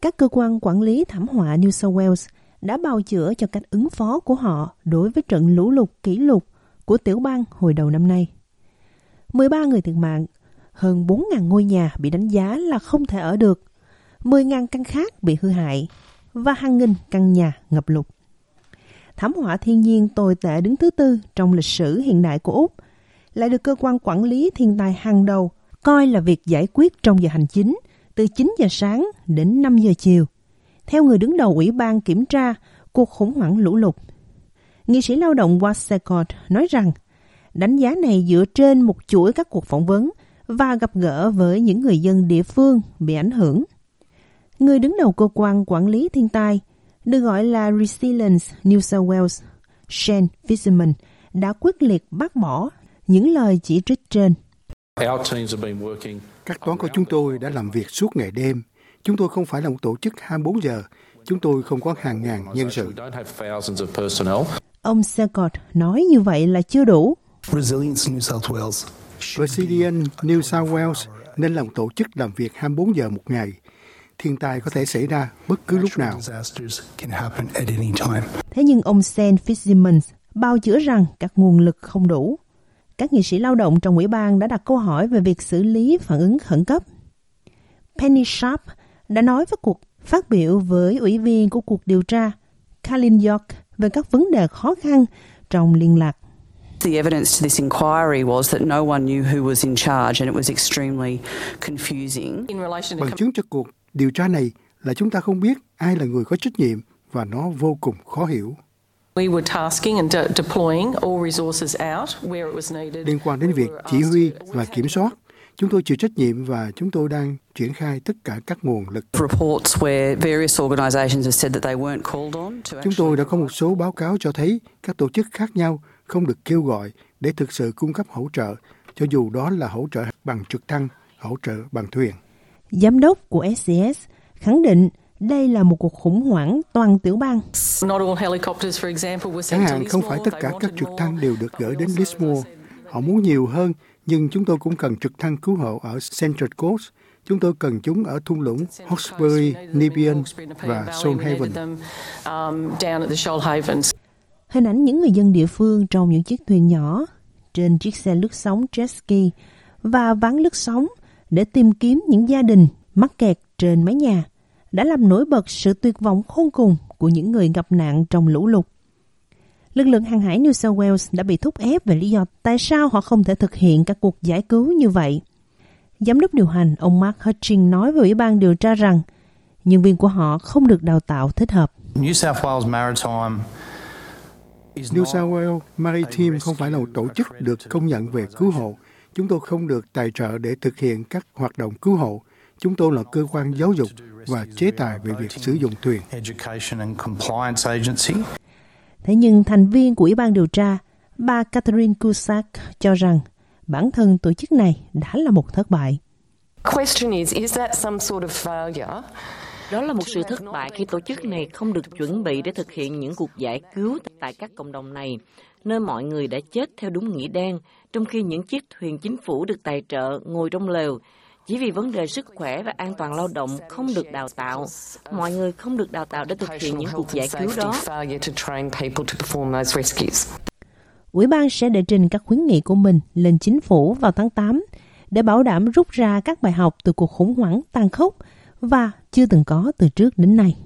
Các cơ quan quản lý thảm họa New South Wales đã bào chữa cho cách ứng phó của họ đối với trận lũ lụt kỷ lục của tiểu bang hồi đầu năm nay. 13 người thiệt mạng, hơn 4.000 ngôi nhà bị đánh giá là không thể ở được, 10.000 căn khác bị hư hại và hàng nghìn căn nhà ngập lụt. Thảm họa thiên nhiên tồi tệ đứng thứ tư trong lịch sử hiện đại của Úc lại được cơ quan quản lý thiên tai hàng đầu coi là việc giải quyết trong giờ hành chính từ 9 giờ sáng đến 5 giờ chiều. Theo người đứng đầu Ủy ban kiểm tra cuộc khủng hoảng lũ lụt, nghị sĩ lao động Wasecott nói rằng đánh giá này dựa trên một chuỗi các cuộc phỏng vấn và gặp gỡ với những người dân địa phương bị ảnh hưởng. Người đứng đầu cơ quan quản lý thiên tai, được gọi là Resilience New South Wales, Shane Fisherman, đã quyết liệt bác bỏ những lời chỉ trích trên. Các toán của chúng tôi đã làm việc suốt ngày đêm. Chúng tôi không phải là một tổ chức 24 giờ. Chúng tôi không có hàng ngàn nhân sự. Ông Secott nói như vậy là chưa đủ. Resilience New South Wales Resilient New South Wales nên là một tổ chức làm việc 24 giờ một ngày. Thiên tai có thể xảy ra bất cứ lúc nào. Thế nhưng ông Sam Fitzsimmons bao chữa rằng các nguồn lực không đủ các nghị sĩ lao động trong ủy ban đã đặt câu hỏi về việc xử lý phản ứng khẩn cấp. Penny Sharp đã nói với cuộc phát biểu với ủy viên của cuộc điều tra Colin York về các vấn đề khó khăn trong liên lạc. The evidence to this inquiry was that no one knew who was in charge and it was extremely confusing. Bằng chứng cho cuộc điều tra này là chúng ta không biết ai là người có trách nhiệm và nó vô cùng khó hiểu. Liên quan đến việc chỉ huy và kiểm soát, chúng tôi chịu trách nhiệm và chúng tôi đang triển khai tất cả các nguồn lực. Chúng tôi đã có một số báo cáo cho thấy các tổ chức khác nhau không được kêu gọi để thực sự cung cấp hỗ trợ, cho dù đó là hỗ trợ bằng trực thăng, hỗ trợ bằng thuyền. Giám đốc của SCS khẳng định đây là một cuộc khủng hoảng toàn tiểu bang. Chẳng hạn không phải tất cả các trực thăng đều được gửi đến Lismore. Họ muốn nhiều hơn, nhưng chúng tôi cũng cần trực thăng cứu hộ ở Central Coast. Chúng tôi cần chúng ở thung lũng Hawkesbury, Nepean và Shoalhaven. Hình ảnh những người dân địa phương trong những chiếc thuyền nhỏ trên chiếc xe lướt sóng jet ski và ván lướt sóng để tìm kiếm những gia đình mắc kẹt trên mái nhà đã làm nổi bật sự tuyệt vọng khôn cùng của những người gặp nạn trong lũ lụt. Lực lượng hàng hải New South Wales đã bị thúc ép về lý do tại sao họ không thể thực hiện các cuộc giải cứu như vậy. Giám đốc điều hành ông Mark Hutchings nói với Ủy ban điều tra rằng nhân viên của họ không được đào tạo thích hợp. New South Wales Maritime New South Wales Maritime không phải là một tổ chức được công nhận về cứu hộ. Chúng tôi không được tài trợ để thực hiện các hoạt động cứu hộ. Chúng tôi là cơ quan giáo dục và chế tài về việc sử dụng thuyền. Thế nhưng thành viên của Ủy ban điều tra, bà Catherine Cusack cho rằng bản thân tổ chức này đã là một thất bại. Đó là một sự thất bại khi tổ chức này không được chuẩn bị để thực hiện những cuộc giải cứu tại các cộng đồng này, nơi mọi người đã chết theo đúng nghĩa đen, trong khi những chiếc thuyền chính phủ được tài trợ ngồi trong lều, chỉ vì vấn đề sức khỏe và an toàn lao động không được đào tạo. Mọi người không được đào tạo để thực hiện những cuộc giải cứu đó. Ủy ban sẽ đệ trình các khuyến nghị của mình lên chính phủ vào tháng 8 để bảo đảm rút ra các bài học từ cuộc khủng hoảng tàn khốc và chưa từng có từ trước đến nay.